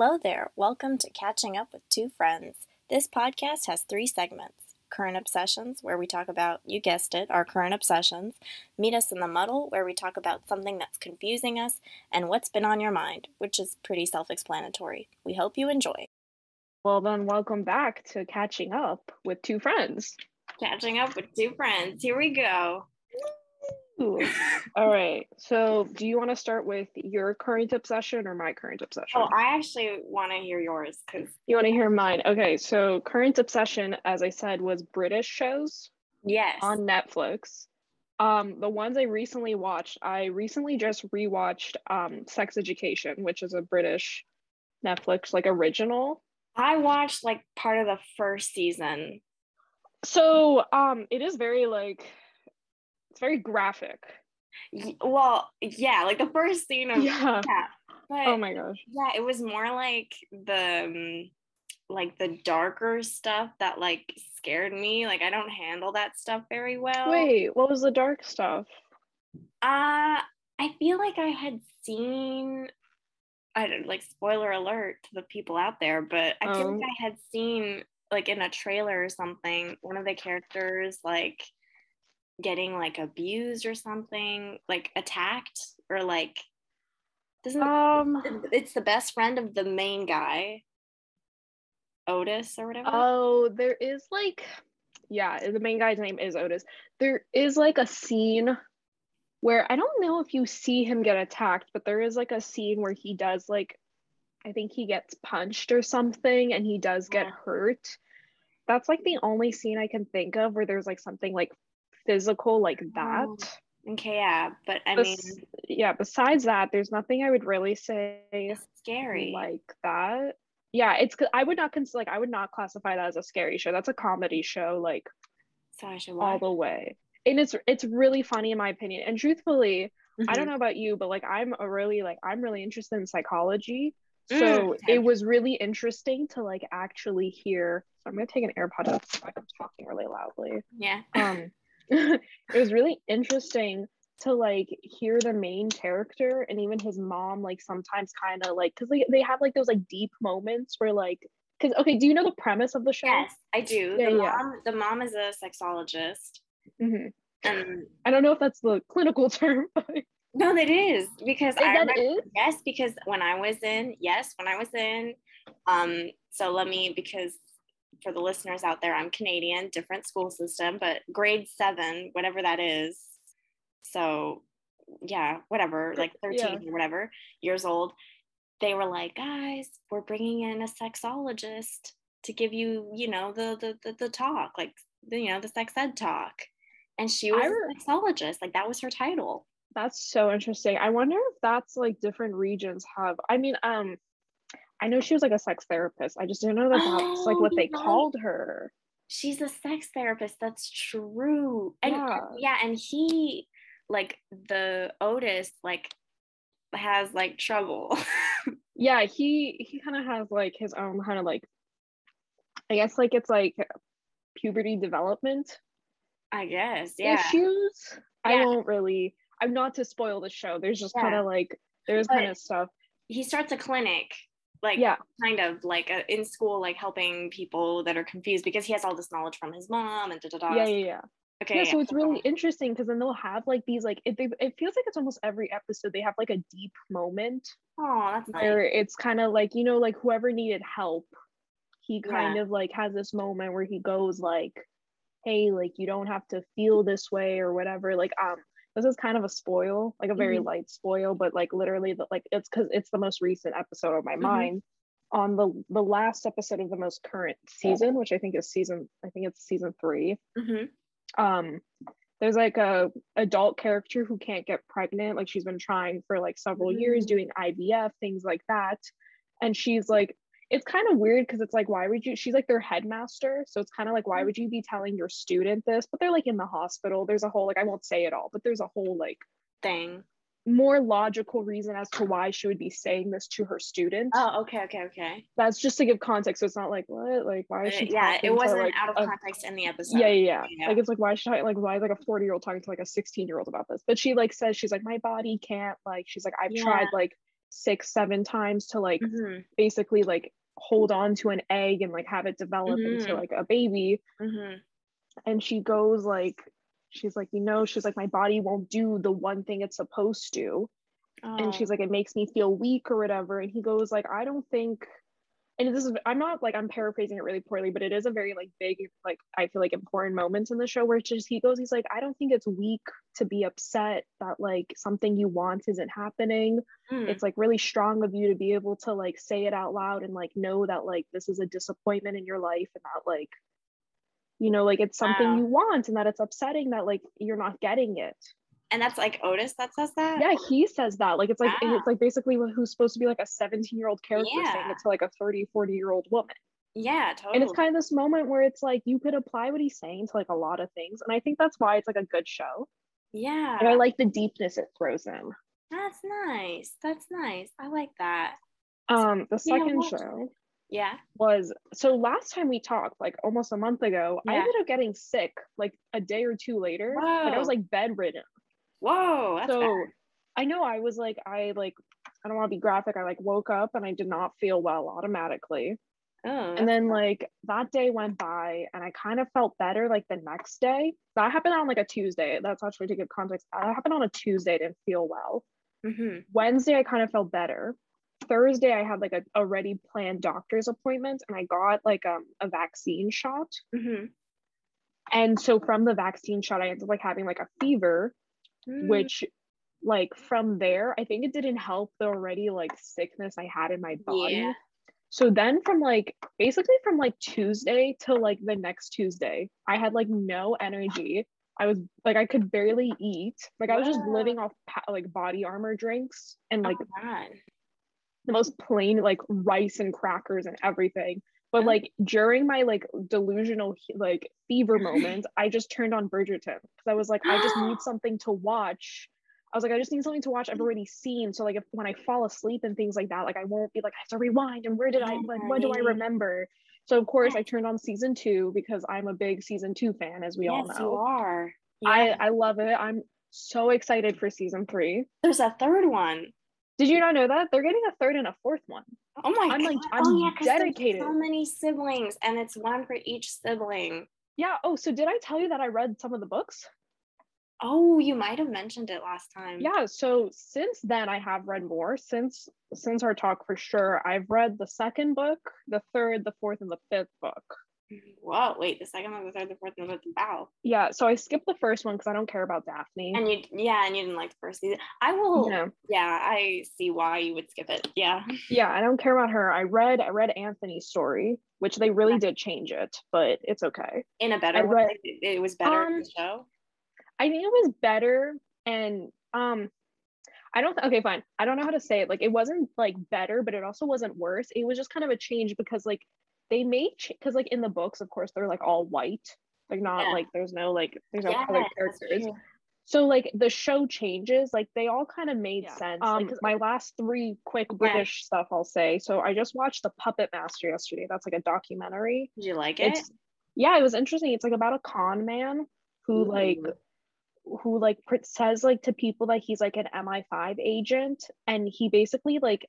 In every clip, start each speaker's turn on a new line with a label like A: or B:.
A: Hello there. Welcome to Catching Up with Two Friends. This podcast has three segments Current Obsessions, where we talk about, you guessed it, our current obsessions, Meet Us in the Muddle, where we talk about something that's confusing us, and What's Been on Your Mind, which is pretty self explanatory. We hope you enjoy.
B: Well, then, welcome back to Catching Up with Two Friends.
A: Catching Up with Two Friends. Here we go.
B: Ooh. All right. So, do you want to start with your current obsession or my current obsession?
A: Oh, I actually want to hear yours because
B: you want to hear mine. Okay. So, current obsession, as I said, was British shows.
A: Yes.
B: On Netflix. Um, the ones I recently watched, I recently just rewatched um, Sex Education, which is a British Netflix like original.
A: I watched like part of the first season.
B: So, um, it is very like it's very graphic.
A: Well, yeah, like the first scene of
B: yeah. But, oh my gosh.
A: Yeah, it was more like the um, like the darker stuff that like scared me. Like I don't handle that stuff very well.
B: Wait, what was the dark stuff?
A: Uh I feel like I had seen I don't like spoiler alert to the people out there, but I feel like oh. I had seen like in a trailer or something, one of the characters like getting like abused or something, like attacked or like doesn't um it's the best friend of the main guy. Otis or whatever.
B: Oh, there is like yeah, the main guy's name is Otis. There is like a scene where I don't know if you see him get attacked, but there is like a scene where he does like I think he gets punched or something and he does get yeah. hurt. That's like the only scene I can think of where there's like something like physical like that. Oh,
A: okay, yeah, but I Bes- mean,
B: yeah. Besides that, there's nothing I would really say
A: scary
B: like that. Yeah, it's. I would not consider like I would not classify that as a scary show. That's a comedy show, like
A: so I should
B: all the way. And it's it's really funny in my opinion. And truthfully, mm-hmm. I don't mm-hmm. know about you, but like I'm a really like I'm really interested in psychology. So mm, okay. it was really interesting to like actually hear. So I'm gonna take an AirPod out if I'm talking really loudly.
A: Yeah.
B: Um it was really interesting to like hear the main character and even his mom like sometimes kind of like because they, they have like those like deep moments where like because okay do you know the premise of the show
A: yes i do yeah, the yeah. mom the mom is a sexologist
B: mm-hmm. and i don't know if that's the clinical term but
A: no that is because is I remember, yes because when i was in yes when i was in um so let me because for the listeners out there, I'm Canadian, different school system, but grade seven, whatever that is. So, yeah, whatever, like 13 yeah. or whatever years old. They were like, guys, we're bringing in a sexologist to give you, you know, the the the, the talk, like the, you know, the sex ed talk. And she was a sexologist, like that was her title.
B: That's so interesting. I wonder if that's like different regions have. I mean, um, I know she was like a sex therapist. I just didn't know that that's oh, like what oh, they know. called her.
A: She's a sex therapist. That's true. And uh, yeah. yeah, and he like the Otis like has like trouble.
B: yeah, he he kind of has like his own kind of like I guess like it's like puberty development.
A: I guess, yeah.
B: Issues. Yeah. I won't really I'm not to spoil the show. There's just yeah. kind of like there's kind of stuff.
A: He starts a clinic like yeah kind of like a, in school like helping people that are confused because he has all this knowledge from his mom and da da da
B: yeah yeah yeah okay yeah, yeah. so it's really interesting because then they'll have like these like it, they, it feels like it's almost every episode they have like a deep moment
A: oh that's
B: nice. where it's kind of like you know like whoever needed help he kind yeah. of like has this moment where he goes like hey like you don't have to feel this way or whatever like um this is kind of a spoil, like a very mm-hmm. light spoil, but like literally the like it's because it's the most recent episode of my mm-hmm. mind. On the the last episode of the most current season, which I think is season, I think it's season 3
A: mm-hmm.
B: Um, there's like a adult character who can't get pregnant, like she's been trying for like several years, mm. doing IVF, things like that, and she's like it's kind of weird because it's like why would you she's like their headmaster so it's kind of like why mm. would you be telling your student this? But they're like in the hospital. There's a whole like i won't say it all but there's a whole like
A: thing.
B: more logical reason as to why she would be saying this to her student.
A: Oh okay okay okay.
B: That's just to give context so it's not like what? Like why is she
A: yeah it wasn't like, out of context in the episode.
B: Yeah, yeah yeah. Like it's like why is she like why is like a 40 year old talking to like a 16 year old about this? But she like says she's like my body can't like she's like i've yeah. tried like six seven times to like mm-hmm. basically like hold on to an egg and like have it develop mm-hmm. into like a baby mm-hmm. and she goes like she's like you know she's like my body won't do the one thing it's supposed to oh. and she's like it makes me feel weak or whatever and he goes like i don't think and this is i'm not like i'm paraphrasing it really poorly but it is a very like big like i feel like important moments in the show where just he goes he's like i don't think it's weak to be upset that like something you want isn't happening mm. it's like really strong of you to be able to like say it out loud and like know that like this is a disappointment in your life and that like you know like it's something wow. you want and that it's upsetting that like you're not getting it
A: and that's like Otis that says that.
B: Yeah, he says that. Like it's like it's like basically who's supposed to be like a 17 year old character yeah. saying it to like a 30, 40 year old woman.
A: Yeah, totally.
B: And it's kind of this moment where it's like you could apply what he's saying to like a lot of things. And I think that's why it's like a good show.
A: Yeah.
B: And I like the deepness it throws in.
A: That's nice. That's nice. I like that.
B: Um, the second yeah, show
A: yeah
B: was so last time we talked like almost a month ago yeah. i ended up getting sick like a day or two later Whoa. like i was like bedridden
A: Whoa. so bad.
B: I know I was like, I like, I don't want to be graphic. I like woke up and I did not feel well automatically. Oh, and then like that day went by and I kind of felt better like the next day. That happened on like a Tuesday. That's actually to give context. That happened on a Tuesday. I didn't feel well. Mm-hmm. Wednesday, I kind of felt better. Thursday, I had like a already planned doctor's appointment and I got like um, a vaccine shot. Mm-hmm. And so from the vaccine shot, I ended up like having like a fever mm. which like from there i think it didn't help the already like sickness i had in my body. Yeah. so then from like basically from like tuesday to like the next tuesday i had like no energy. I was like i could barely eat. Like i was just living off like body armor drinks and like oh, the most plain like rice and crackers and everything but like during my like delusional like fever moment, I just turned on Bridgerton because I was like, I just need something to watch. I was like, I just need something to watch I've already seen. So like if when I fall asleep and things like that, like I won't be like, I have to rewind and where did I like what do I remember? So of course I turned on season two because I'm a big season two fan, as we yes, all know.
A: You are.
B: Yeah. I, I love it. I'm so excited for season three.
A: There's a third one.
B: Did you not know that? They're getting a third and a fourth one.
A: Oh my
B: I'm
A: god!
B: Like, I'm oh yeah, dedicated.
A: so many siblings, and it's one for each sibling.
B: Yeah. Oh, so did I tell you that I read some of the books?
A: Oh, you might have mentioned it last time.
B: Yeah. So since then, I have read more. Since since our talk, for sure, I've read the second book, the third, the fourth, and the fifth book.
A: Whoa, wait, the second one, the third, the fourth, and the fifth. Wow.
B: Yeah, so I skipped the first one because I don't care about Daphne.
A: And you, yeah, and you didn't like the first season. I will. Yeah. yeah, I see why you would skip it. Yeah.
B: Yeah, I don't care about her. I read, I read Anthony's story, which they really yeah. did change it, but it's okay.
A: In a better I way, it was better um, in the show.
B: I think it was better, and um, I don't. okay, fine. I don't know how to say it. Like, it wasn't like better, but it also wasn't worse. It was just kind of a change because like they made because like in the books of course they're like all white. Like not yeah. like there's no like there's no yeah, other characters. so like the show changes like they all kind of made yeah. sense. Um like, my last three quick british stuff i'll say. So i just watched the puppet master yesterday. That's like a documentary.
A: Did you like it?
B: It's, yeah it was interesting. It's like about a con man who Ooh. like who like says like to people that he's like an mi5 agent and he basically like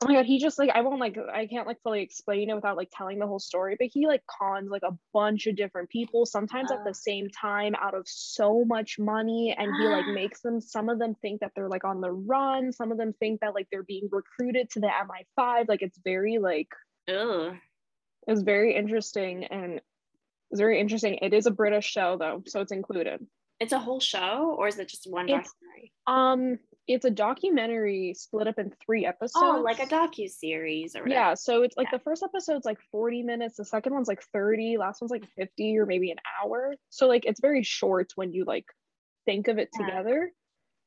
B: oh my god he just like i won't like i can't like fully explain it without like telling the whole story but he like cons like a bunch of different people sometimes at the same time out of so much money and he like makes them some of them think that they're like on the run some of them think that like they're being recruited to the mi5 like it's very like ugh. it's very interesting and it's very interesting. It is a british show though so it's included.
A: It's a whole show or is it just one documentary?
B: um it's a documentary split up in three episodes. Oh,
A: like a docu series or whatever.
B: Yeah, so it's like yeah. the first episode's like 40 minutes, the second one's like 30, last one's like 50 or maybe an hour. So like it's very short when you like think of it yeah. together.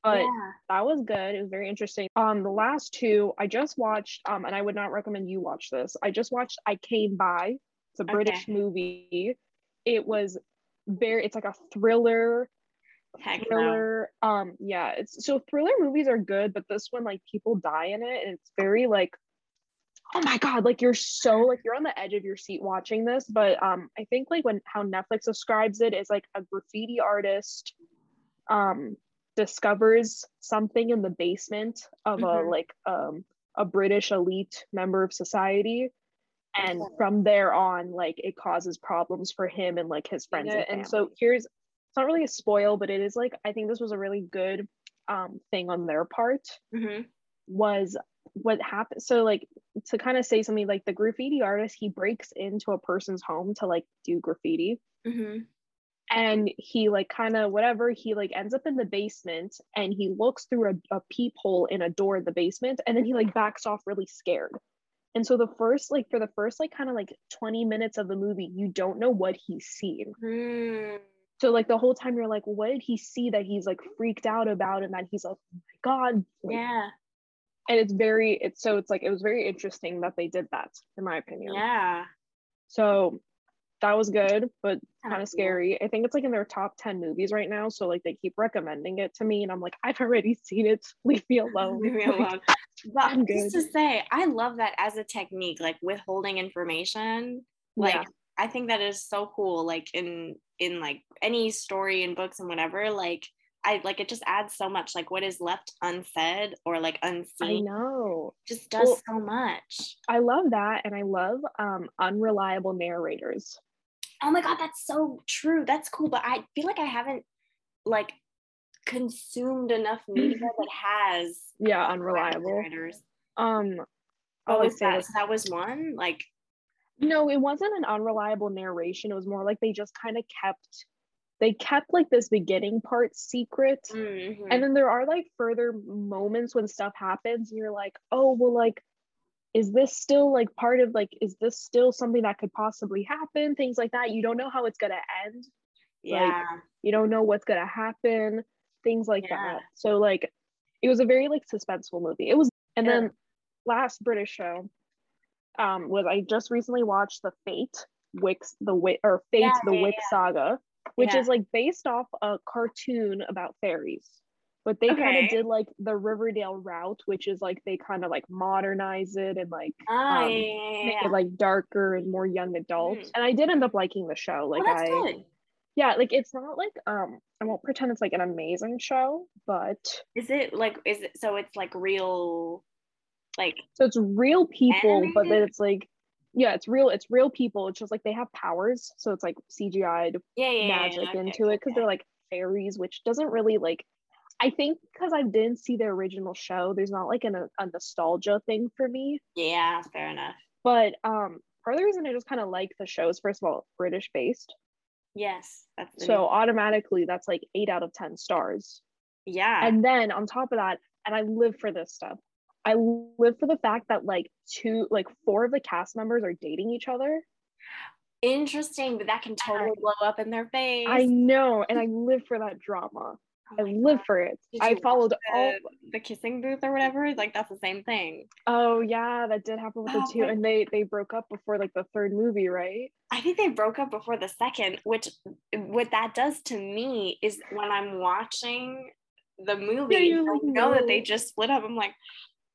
B: But yeah. that was good. It was very interesting. Um the last two I just watched um and I would not recommend you watch this. I just watched I Came By. It's a British okay. movie. It was very it's like a thriller Heck thriller. No. Um, yeah, it's so thriller movies are good, but this one like people die in it, and it's very like, oh my god, like you're so like you're on the edge of your seat watching this. But um, I think like when how Netflix describes it is like a graffiti artist, um, discovers something in the basement of mm-hmm. a like um a British elite member of society. And from there on, like it causes problems for him and like his friends. Yeah, and, and so here's it's not really a spoil, but it is like I think this was a really good um thing on their part. Mm-hmm. Was what happened so like to kind of say something like the graffiti artist he breaks into a person's home to like do graffiti mm-hmm. and he like kind of whatever he like ends up in the basement and he looks through a, a peephole in a door in the basement and then he like backs off really scared and so the first like for the first like kind of like 20 minutes of the movie you don't know what he's seen mm. So like the whole time you're like what did he see that he's like freaked out about and that he's like oh my god
A: like, yeah.
B: and it's very it's so it's like it was very interesting that they did that in my opinion.
A: Yeah.
B: So that was good but kind of scary. I think it's like in their top 10 movies right now so like they keep recommending it to me and i'm like i've already seen it. Leave me alone.
A: leave me alone. But I'm just to say i love that as a technique like withholding information like yeah. I think that is so cool like in in like any story and books and whatever like I like it just adds so much like what is left unsaid or like unseen.
B: I know.
A: Just does well, so much.
B: I love that and I love um unreliable narrators.
A: Oh my god, that's so true. That's cool, but I feel like I haven't like consumed enough media that has
B: yeah, unreliable narrators. Um
A: oh, is that that was one? Like
B: no, it wasn't an unreliable narration. It was more like they just kind of kept they kept like this beginning part secret. Mm-hmm. and then there are like further moments when stuff happens and you're like oh well like is this still like part of like is this still something that could possibly happen? Things like that. You don't know how it's going to end
A: yeah. like,
B: you don't know what's going to happen. Things like yeah. that. So like it was a very like suspenseful movie. It was and yeah. then last british show um was i just recently watched the fate Winx the wit or fate yeah, the wick saga which yeah. is like based off a cartoon about fairies. But they okay. kind of did like the Riverdale route, which is like they kind of like modernize it and like
A: oh, um, yeah,
B: make it like darker and more young adult. Mm. And I did end up liking the show. Like oh, I good. yeah, like it's not like um I won't pretend it's like an amazing show, but
A: is it like is it so it's like real like
B: so it's real people, animated? but then it's like yeah, it's real. It's real people. It's just like they have powers, so it's like CGI'd
A: yeah, yeah,
B: magic
A: yeah,
B: into it because they're like fairies, which doesn't really like. I think because I didn't see the original show, there's not like an, a nostalgia thing for me.
A: Yeah, fair enough.
B: But um, part of the reason I just kind of like the show is first of all British based.
A: Yes,
B: that's so automatically that's like eight out of ten stars.
A: Yeah,
B: and then on top of that, and I live for this stuff. I live for the fact that like two, like four of the cast members are dating each other.
A: Interesting, but that can totally blow up in their face.
B: I know, and I live for that drama. Oh I live God. for it. I followed
A: the,
B: all
A: the kissing booth or whatever. Like that's the same thing.
B: Oh yeah, that did happen with oh, the two, and they they broke up before like the third movie, right?
A: I think they broke up before the second. Which what that does to me is when I'm watching the movie, yeah, I like, know no. that they just split up. I'm like,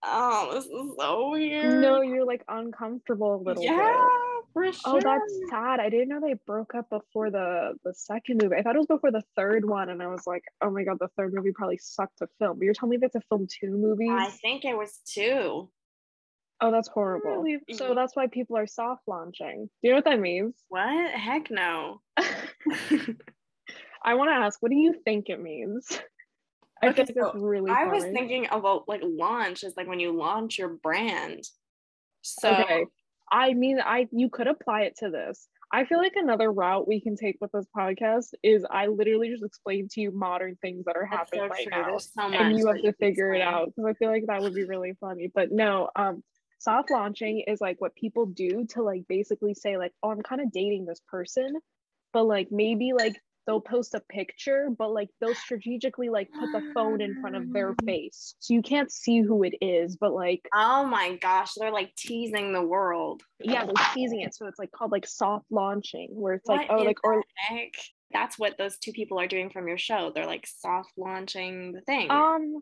A: oh, this is so weird.
B: No, you're like uncomfortable a little bit.
A: yeah,
B: bit.
A: for sure.
B: Oh, that's sad. I didn't know they broke up before the the second movie. I thought it was before the third one, and I was like, oh my god, the third movie probably sucked to film. But you're telling me that's a film two movies?
A: I think it was two.
B: Oh, that's horrible. Really? So that's why people are soft launching. Do you know what that means?
A: What? Heck no.
B: I want to ask, what do you think it means? I okay, think so that's really.
A: I was thinking about like launch is like when you launch your brand. So okay.
B: I mean, I you could apply it to this. I feel like another route we can take with this podcast is I literally just explain to you modern things that are happening so right now, so and you have to figure it out because I feel like that would be really funny. But no, um, soft launching is like what people do to like basically say like, oh, I'm kind of dating this person, but like maybe like they'll post a picture, but like they'll strategically like put the phone in front of their face. So you can't see who it is, but like
A: oh my gosh, they're like teasing the world.
B: Yeah, they're teasing it. So it's like called like soft launching, where it's what like, oh, like or
A: heck? that's what those two people are doing from your show. They're like soft launching the thing.
B: Um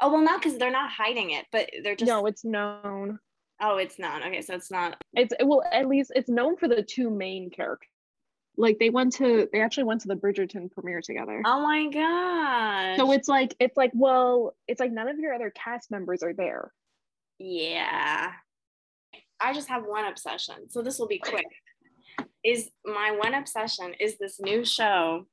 A: oh well not because they're not hiding it, but they're just
B: no, it's known.
A: Oh, it's not. Okay, so it's not
B: it's well at least it's known for the two main characters like they went to they actually went to the Bridgerton premiere together.
A: Oh my god.
B: So it's like it's like well, it's like none of your other cast members are there.
A: Yeah. I just have one obsession. So this will be quick. Is my one obsession is this new show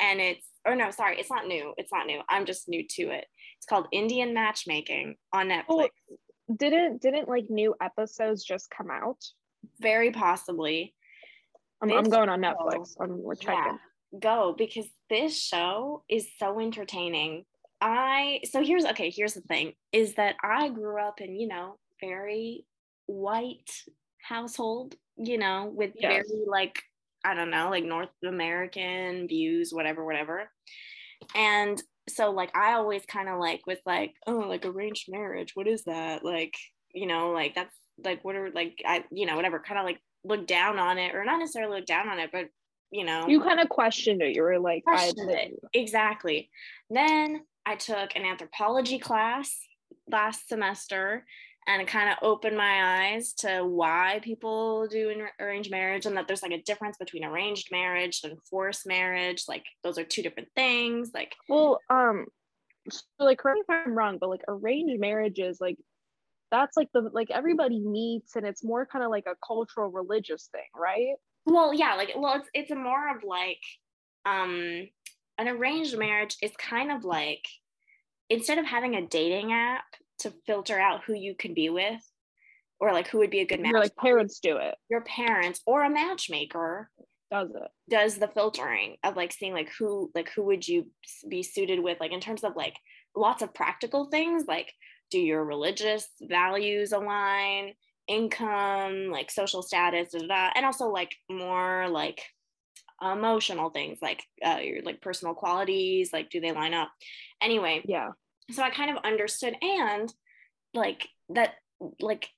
A: and it's or no, sorry, it's not new. It's not new. I'm just new to it. It's called Indian Matchmaking on oh, Netflix. Oh,
B: didn't didn't like new episodes just come out?
A: Very possibly.
B: I'm, I'm going on Netflix. Show, I'm, we're checking.
A: Yeah, go because this show is so entertaining. I so here's okay. Here's the thing: is that I grew up in you know very white household, you know, with yes. very like I don't know, like North American views, whatever, whatever. And so like I always kind of like was like, oh, like arranged marriage. What is that? Like, you know, like that's like what are like I, you know, whatever, kind of like look down on it or not necessarily look down on it, but you know.
B: You kind of questioned it. You were like, I
A: it. Exactly. Then I took an anthropology class last semester and it kind of opened my eyes to why people do an arranged marriage and that there's like a difference between arranged marriage and forced marriage like those are two different things like
B: well um so like correct me if i'm wrong but like arranged marriages like that's like the like everybody meets and it's more kind of like a cultural religious thing right
A: well yeah like well it's it's a more of like um an arranged marriage is kind of like instead of having a dating app to filter out who you can be with or like who would be a good match.
B: Like parents do it.
A: Your parents or a matchmaker
B: does it.
A: Does the filtering of like seeing like who like who would you be suited with like in terms of like lots of practical things like do your religious values align income like social status da, and also like more like emotional things like uh, your like personal qualities like do they line up? Anyway
B: yeah.
A: so i kind of understood and like that like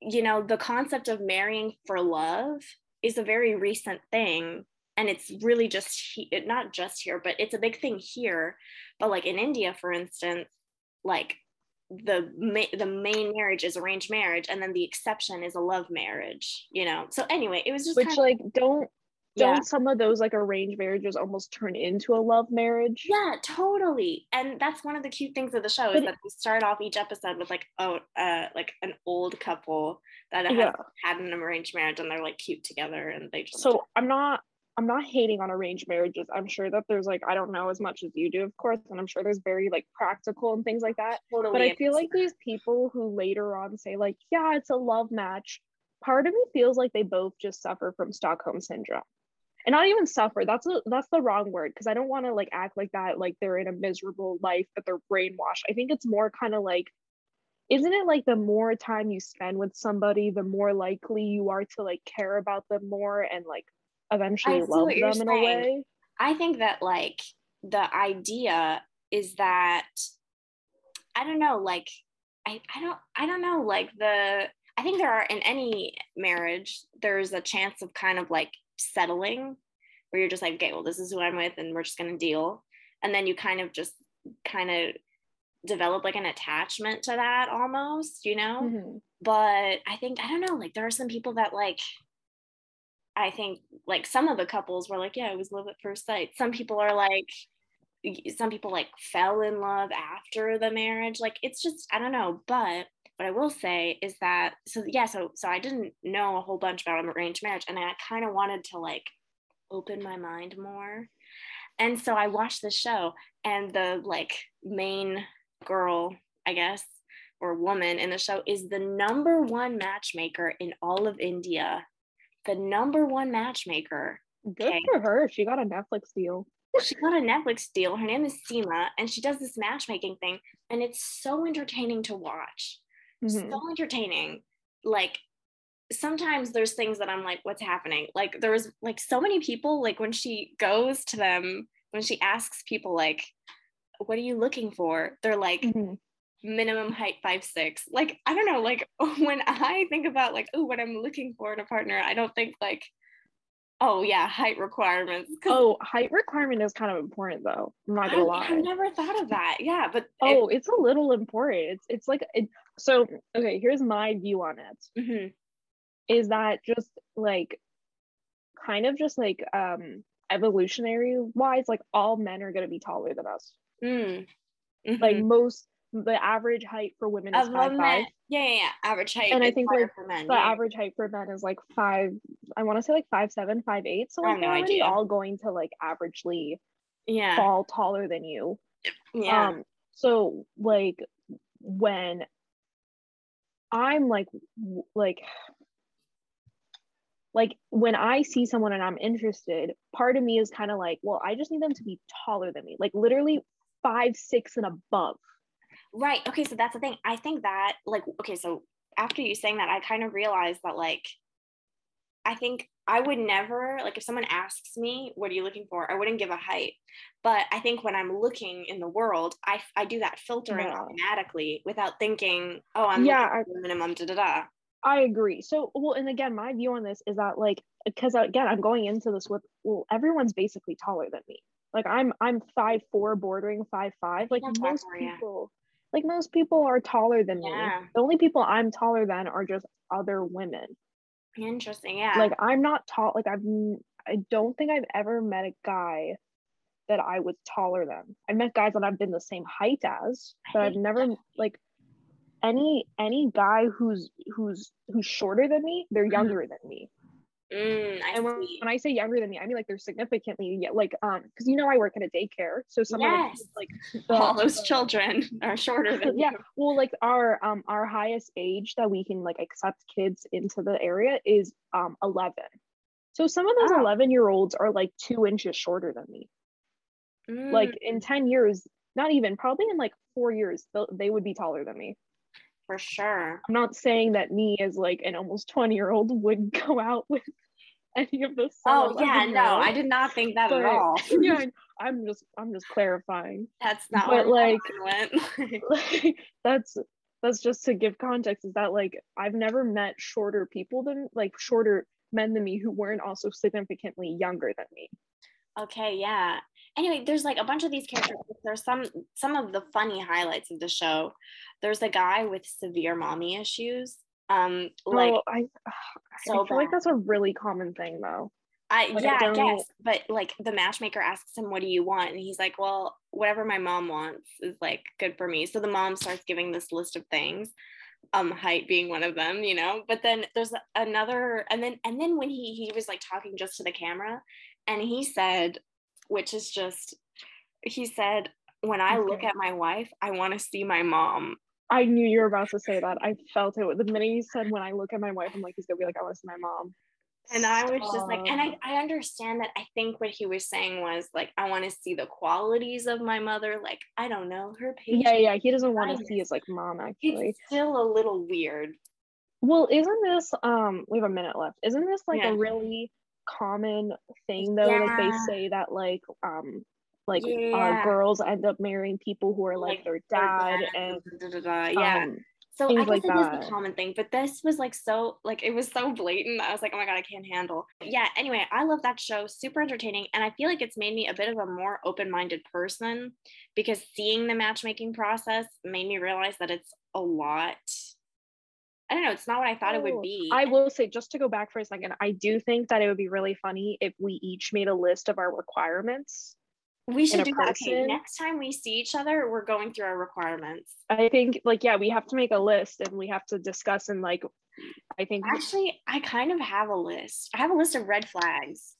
A: you know the concept of marrying for love is a very recent thing and it's really just he- not just here but it's a big thing here. But like in india for instance like the ma- the main marriage is arranged marriage and then the exception is a love marriage you know? So anyway it was just
B: which like don't don't some of those like arranged marriages almost turn into a love marriage?
A: Yeah totally. And that's one of the cute things of the show is but that we start off each episode with like oh uh like an old couple that has yeah. had an arranged marriage and they're like cute together and they just
B: so i'm not i'm not hating on arranged marriages. I'm sure that there's like i don't know as much as you do of course and i'm sure there's very like practical and things like that totally but i feel like these people who later on say like yeah it's a love match part of me feels like they both just suffer from stockholm syndrome. And not even suffer that's a, that's the wrong word because i don't want to like act like that like they're in a miserable life that they're brainwashed. I think it's more kind of like isn't it like the more time you spend with somebody the more likely you are to like care about them more and like eventually love them in a way.
A: I think that like the idea is that i don't know like I, I don't i don't know like the i think there are in any marriage there's a chance of kind of like settling where you're just like okay well this is who i'm with and we're just going to deal. And then you kind of just kind of develop like an attachment to that almost you know? Mm-hmm. but i think i don't know like there are some people that like i think like some of the couples were like yeah it was love at first sight some people are like some people like fell in love after the marriage like it's just i don't know but what I will say is that so yeah, so so I didn't know a whole bunch about arranged marriage, and I kind of wanted to like open my mind more. And so I watched the show, and the like main girl, I guess, or woman in the show is the number one matchmaker in all of India. The number one matchmaker.
B: Good okay? for her. She got a Netflix deal.
A: She got a Netflix deal. Her name is Seema, and she does this matchmaking thing, and it's so entertaining to watch mm-hmm. so entertaining. Like sometimes there's things that I'm like, what's happening? Like there was like so many people, like when she goes to them, when she asks people like, what are you looking for? They're like, mm-hmm. Minimum height five six. Like, I don't know, like when I think about like, oh, what I'm looking for in a partner, I don't think like Oh yeah, height requirements.
B: Oh, height requirement is kind of important though. I'm not gonna I, lie.
A: I've never thought of that. Yeah, but
B: oh, it, it's a little important. It's it's like it, so. Okay, here's my view on it. Mm-hmm. Is that just like kind of just like um evolutionary wise, like all men are gonna be taller than us. Mm. Mm-hmm. Like most the average height for women is five five.
A: Yeah, yeah, yeah, average height.
B: And I think like for men, the yeah. average height for men is like five. I want to say like five seven, five eight. So like they're no already all going to like averagely, yeah, fall taller than you. Yeah. Um. So like when I'm like like like when I see someone and I'm interested, part of me is kind of like, well, I just need them to be taller than me, like literally five, six, and above.
A: Right. Okay. So that's the thing. I think that, like, okay, so after you saying that, I kind of realized that, like, I think I would never, like, if someone asks me, what are you looking for? I wouldn't give a height. But I think when I'm looking in the world, I, I do that filtering no. automatically without thinking, oh, I'm yeah, for minimum, da da da.
B: I agree. So, well, and again, my view on this is that like because again, I'm going into this with well, everyone's basically taller than me. Like I'm I'm five four, bordering five five. Like most people, like most people are taller than yeah. me. The only people I'm taller than are just other women.
A: Interesting. Yeah.
B: Like I'm not tall. Like I've I don't think I've ever met a guy that I was taller than. I've met guys that I've been the same height as, but I've never like any any guy who's who's who's shorter than me, they're mm-hmm. younger than me. Mm, and when, when, I say younger than me, I mean like they're significantly like um because you know I work at a daycare, so some yes. of like
A: the, all those children are shorter than me.
B: yeah. You. Well, like our um our highest age that we can like accept kids into the area is um eleven. So some of those eleven year olds are like two inches shorter than me. Mm. Like in ten years, not even probably in like four years, they would be taller than me
A: for sure.
B: I'm not saying that me as like an almost 20 year old would go out with any of this.
A: Oh yeah, no, I did not think that but, at all.
B: yeah, I'm just I'm just clarifying.
A: That's not but like,
B: like that's that's just to give context is that like I've never met shorter people than like shorter men than me who weren't also significantly younger than me.
A: Okay, yeah. Anyway, there's like a bunch of these characters. There's some some of the funny highlights of the show there's a guy with severe mommy issues. Um, like oh, I,
B: so I feel bad. like that's a really common thing though.
A: I like, yeah, I, I guess, but like the matchmaker asks him, "What do you want?" and he's like, "Well, whatever my mom wants is like good for me." So the mom starts giving this list of things, um, height being one of them, you know. But then there's another, and then and then when he he was like talking just to the camera, and he said, which is just, he said, "When I okay. look at my wife, I want to see my mom."
B: I knew you were about to say that. I felt it. The minute you said, when I look at my wife, I'm like, he's gonna be like, I want to see my mom.
A: And I was just like, and I, I understand that. I think what he was saying was like, I want to see the qualities of my mother. Like, I don't know her.
B: Patience. Yeah, yeah. He doesn't want to see his like mom. Actually,
A: it's still a little weird.
B: Well, isn't this um? We have a minute left. Isn't this like yeah. a really common thing though? Yeah. Like they say that like um like yeah. uh, girls end up marrying people who are like, like their dad, and da, da, da,
A: yeah. Um, so I guess like it that. is a common thing, but this was like so like it was so blatant. I was like, oh my god, I can't handle. Yeah. Anyway, I love that show. Super entertaining, and I feel like it's made me a bit of a more open-minded person because seeing the matchmaking process made me realize that it's a lot. I don't know. It's not what I thought oh, it would oh, be.
B: I will say, just to go back for a second, I do think that it would be really funny if we each made a list of our requirements
A: we should do that. Okay, next time we see each other, we're going through our requirements.
B: I think, like, yeah, we have to make a list and we have to discuss and like. I think
A: actually, I kind of have a list. I have a list of red flags.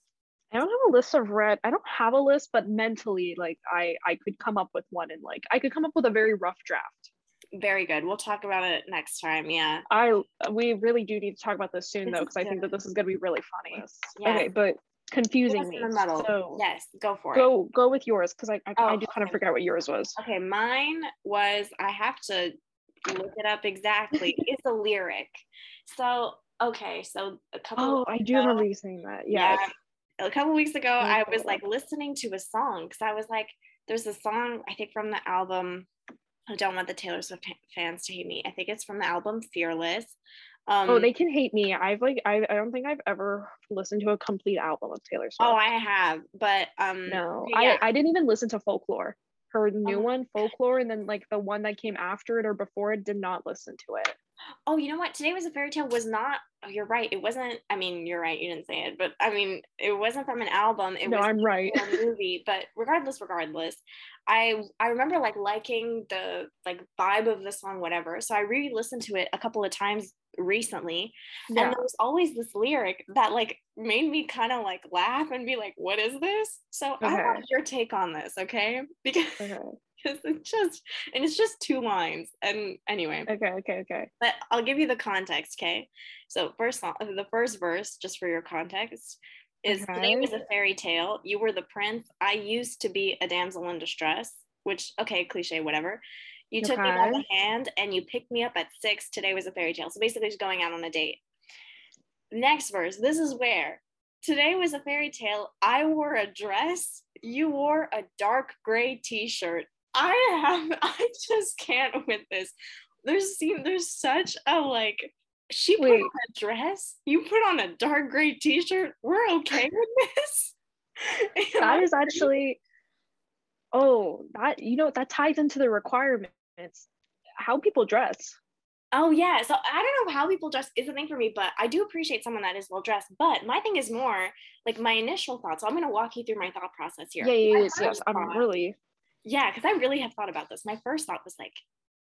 B: I don't have a list of red. I don't have a list, but mentally, like, I I could come up with one and like I could come up with a very rough draft.
A: Very good. We'll talk about it next time. Yeah.
B: I we really do need to talk about this soon this though, because I think that this is gonna be really funny. Yeah. Okay, but confusing me. So
A: yes, go for
B: go, it. Go go with yours because I I, oh, I, do kind of forget what yours was.
A: Okay, mine was I have to look it up exactly. it's a lyric. So okay, so a couple.
B: Oh, I do ago, remember you saying that. Yeah.
A: A couple weeks ago, I was like listening to a song because I was like, there's a song I think from the album. I don't want the Taylor Swift fans to hate me. I think it's from the album Fearless.
B: Um, oh, they can hate me. I've like I, I don't think I've ever listened to a complete album of Taylor Swift.
A: Oh, I have, but um
B: no, yeah. I I didn't even listen to Folklore. Her new oh. one, Folklore, and then like the one that came after it or before it, did not listen to it.
A: Oh, you know what? Today was a fairy tale was not. Oh, you're right. It wasn't. I mean, you're right. You didn't say it, but I mean, it wasn't from an album. It
B: no,
A: was
B: I'm right.
A: a movie. But regardless, regardless, I I remember like liking the like vibe of the song, whatever. So I re-listened to it a couple of times recently, yeah. and there was always this lyric that like made me kind of like laugh and be like, "What is this?" So okay. I want your take on this, okay? Because. Okay because it's just and it's just two lines. And anyway.
B: Okay okay okay.
A: But i'll give you the context okay? So first the first verse just for your context is okay. today was a fairy tale. You were the prince. I used to be a damsel in distress which okay cliche whatever. You took me by the hand and you picked me up at six. Today was a fairy tale. So basically just going out on a date. Next verse. This is where. Today was a fairy tale. I wore a dress. You wore a dark gray t-shirt I have I just can't with this. There's seen there's such a like she put Wait. on a dress, you put on a dark gray t-shirt. We're okay with this.
B: that is actually oh that you know that ties into the requirements how people dress
A: oh yeah so i don't know how people dress is a thing for me but i do appreciate someone that is well dressed but my thing is more like my initial thoughts so i'm going to walk you through my thought process here
B: yeah, yeah yes yes i'm really
A: yeah, because I really have thought about this. My first thought was like,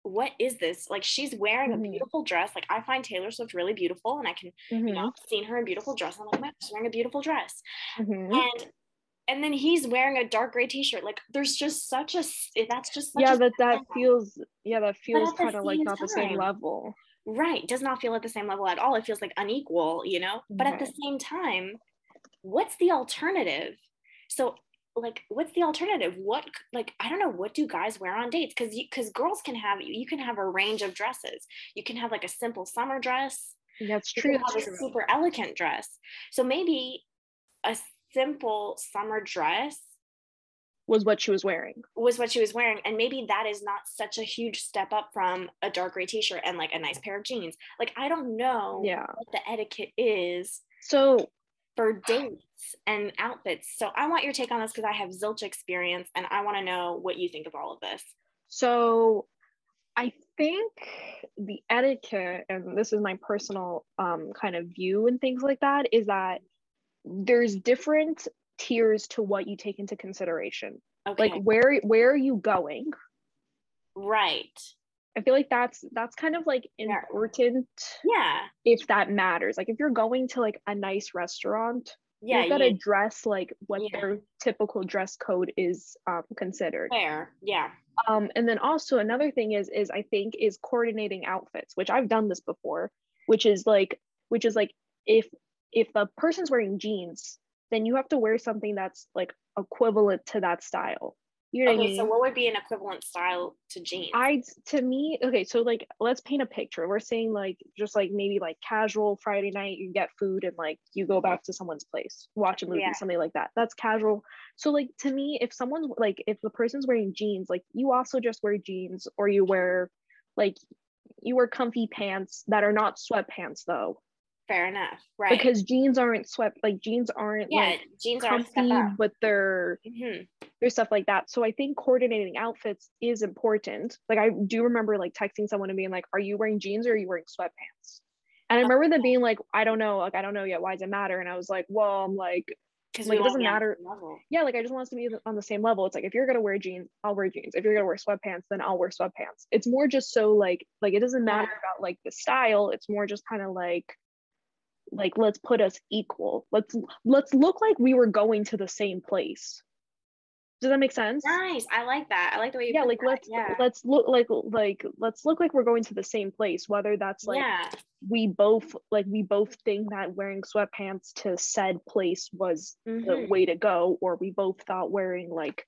A: what is this? Like she's wearing mm-hmm. a beautiful dress. Like I find Taylor Swift really beautiful, and I can, mm-hmm. you know, mm-hmm. seen her in beautiful dress. I'm like, man, she's wearing a beautiful dress, mm-hmm. and and then he's wearing a dark gray t-shirt. Like there's just such a that's just
B: yeah, but that feels yeah, that feels kind of like not time, the same level.
A: Right, does not feel at the same level at all. It feels like unequal, you know. But at the same time, what's the alternative? So like what's the alternative? What like i don't know what do guys wear on dates? Because because girls can have you can have a range of dresses. You can have like a simple summer dress.
B: That's true,
A: have
B: true.
A: a super elegant dress. So maybe a simple summer dress
B: was what she was wearing.
A: was what she was wearing and maybe that is not such a huge step up from a dark gray t-shirt and like a nice pair of jeans. Like i don't know
B: yeah.
A: what the etiquette is
B: so
A: for dates and outfits. So I want your take on this because I have zilch experience and I want to know what you think of all of this.
B: So I think the etiquette, and this is my personal um, kind of view and things like that, is that there's different tiers to what you take into consideration. Okay. Like where where are you going?
A: Right.
B: I feel like that's that's kind of like important.
A: Yeah.
B: If that matters. Like if you're going to like a nice restaurant, yeah, you gotta dress like what yeah. their typical dress code is um, considered.
A: Fair. Yeah.
B: Um, and then also another thing is is I think is coordinating outfits, which I've done this before, which is like which is like if if the person's wearing jeans, then you have to wear something that's like equivalent to that style.
A: You know okay, I mean? so what would be an equivalent style to jeans?
B: I to me, okay, so like let's paint a picture. We're saying like just like maybe like casual Friday night, you get food and like you go back to someone's place, watch a movie, yeah. something like that. That's casual. So like to me, if someone's like if the person's wearing jeans, like you also just wear jeans or you wear like you wear comfy pants that are not sweatpants though
A: fair enough right
B: because jeans aren't swept like jeans aren't yeah like
A: jeans comfy
B: with their mm-hmm. their stuff like that so i think coordinating outfits is important like i do remember like texting someone and being like are you wearing jeans or are you wearing sweatpants and i remember them being like i don't know like i don't know yet why does it matter and i was like well i'm like because like, it doesn't matter. Yeah, like I just want us to be on the same level. It's like if you're gonna wear jeans, I'll wear jeans. If you're gonna wear sweatpants, then I'll wear sweatpants. It's more just so like like it doesn't matter yeah. about like the style. It's more just kind of like like let's put us equal let's let's look like we were going to the same place does that make sense
A: nice i like that i like the way you
B: yeah like
A: that.
B: let's yeah. let's look like like let's look like we're going to the same place whether that's like yeah. we both like we both think that wearing sweatpants to said place was mm-hmm. the way to go or we both thought wearing like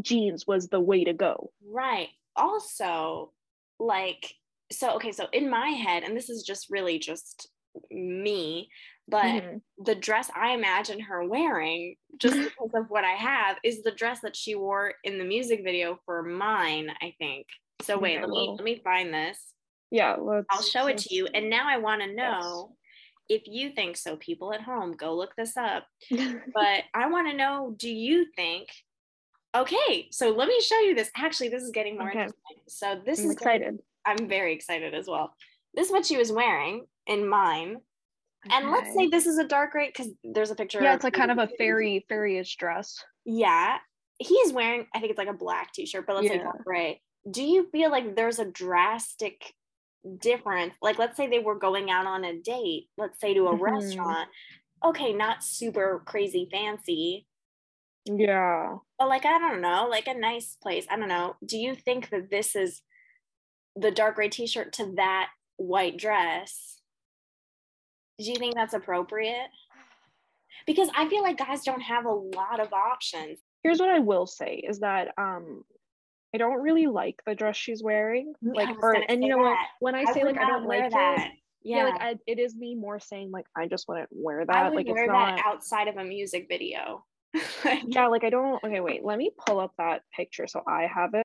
B: jeans was the way to go
A: right also like so okay so in my head and this is just really just me but mm-hmm. the dress i imagine her wearing just because of what i have is the dress that she wore in the music video for mine i think so wait let me let me find this
B: yeah
A: i'll show it to you and now i want to know yes. if you think so people at home go look this up but i want to know do you think okay so let me show you this actually this is getting more okay. interesting so this
B: I'm
A: is
B: excited
A: I'm very excited as well. This is what she was wearing in mine. Okay. And let's say this is a dark gray because there's a picture.
B: Yeah, it's like kind of a fairy fairyish dress.
A: Yeah. He's wearing, I think it's like a black t-shirt, but let's yeah. say dark gray. Do you feel like there's a drastic difference? Like let's say they were going out on a date, let's say to a mm-hmm. restaurant. Okay, not super crazy fancy,
B: yeah.
A: But like, I don't know, like a nice place. I don't know. Do you think that this is the dark gray t shirt to that white dress? Do you think that's appropriate? Because I feel like guys don't have a lot of options.
B: Here's what I will say is that um I don't really like the dress she's wearing. Like, or and you know what? When I, I say like I don't like that. it, yeah, yeah like I, it is me more saying like I just wouldn't wear that. I would like
A: wear
B: it's
A: that outside of a music video.
B: yeah, like I don't. Okay, wait. Let me pull up that picture so I have it.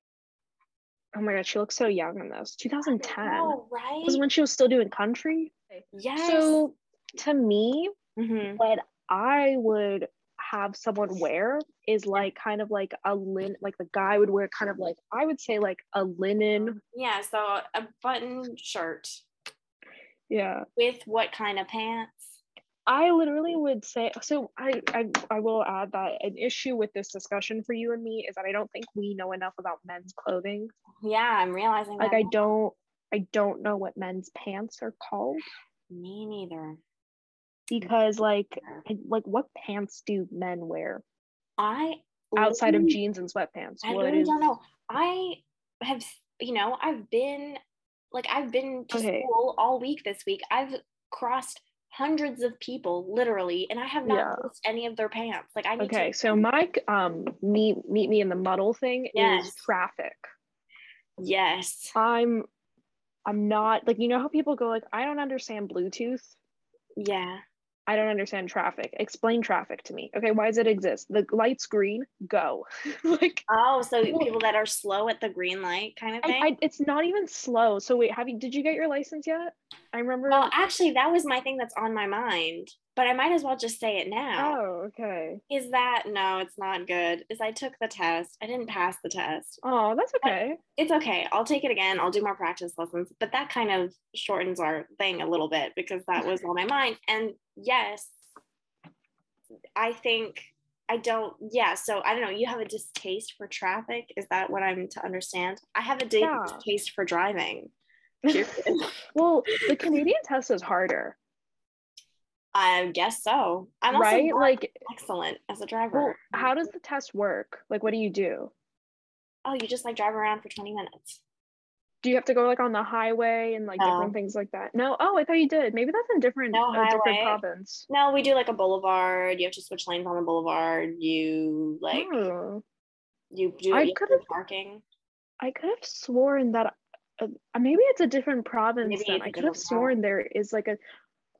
B: Oh my god, she looks so young in this. 2010. Know, right? Was when she was still doing country. Yes. So to me, mm-hmm. what I would have someone wear is like kind of like a linen, like the guy would wear kind of like I would say like a linen.
A: Yeah, so a button shirt.
B: Yeah.
A: With what kind of pants?
B: I literally would say so. I, I I will add that an issue with this discussion for you and me is that I don't think we know enough about men's clothing.
A: Yeah, I'm realizing.
B: Like I don't I don't know what men's pants are called.
A: Me neither.
B: Because like like what pants do men wear?
A: I
B: outside of jeans and sweatpants.
A: I really don't know. I have you know I've been like I've been to okay. school all week this week. I've crossed hundreds of people literally and i have not yeah. noticed any of their pants like i need
B: okay to- so mike um meet meet me in the muddle thing yes. is traffic
A: yes
B: i'm i'm not like you know how people go like i don't understand bluetooth
A: yeah
B: I don't understand traffic. Explain traffic to me. Okay, why does it exist? The light's green, go.
A: like oh, so people that are slow at the green light kind of thing. I,
B: I, it's not even slow. So wait, have you? Did you get your license yet? I remember.
A: Well, actually, that was my thing that's on my mind but I might as well just say it now.
B: Oh, okay.
A: Is that no, it's not good. Is I took the test. I didn't pass the test.
B: Oh, that's okay.
A: But it's okay. I'll take it again. I'll do more practice lessons. But that kind of shortens our thing a little bit because that was on my mind. And yes, I think I don't, yeah. So I don't know. You have a distaste for traffic. Is that what I'm to understand? I have a distaste yeah. for driving.
B: well, the Canadian test is harder.
A: I guess so. I'm also right? like excellent as a driver. Well,
B: how does the test work? Like, what do you do?
A: Oh, you just like drive around for 20 minutes.
B: Do you have to go like on the highway and like no. different things like that? No. Oh, I thought you did. Maybe that's in different no uh, different province.
A: No, we do like a boulevard. You have to switch lanes on the boulevard. You like oh. you do I could have parking.
B: I could have sworn that uh, maybe it's a different province. Maybe then I could have sworn there is like a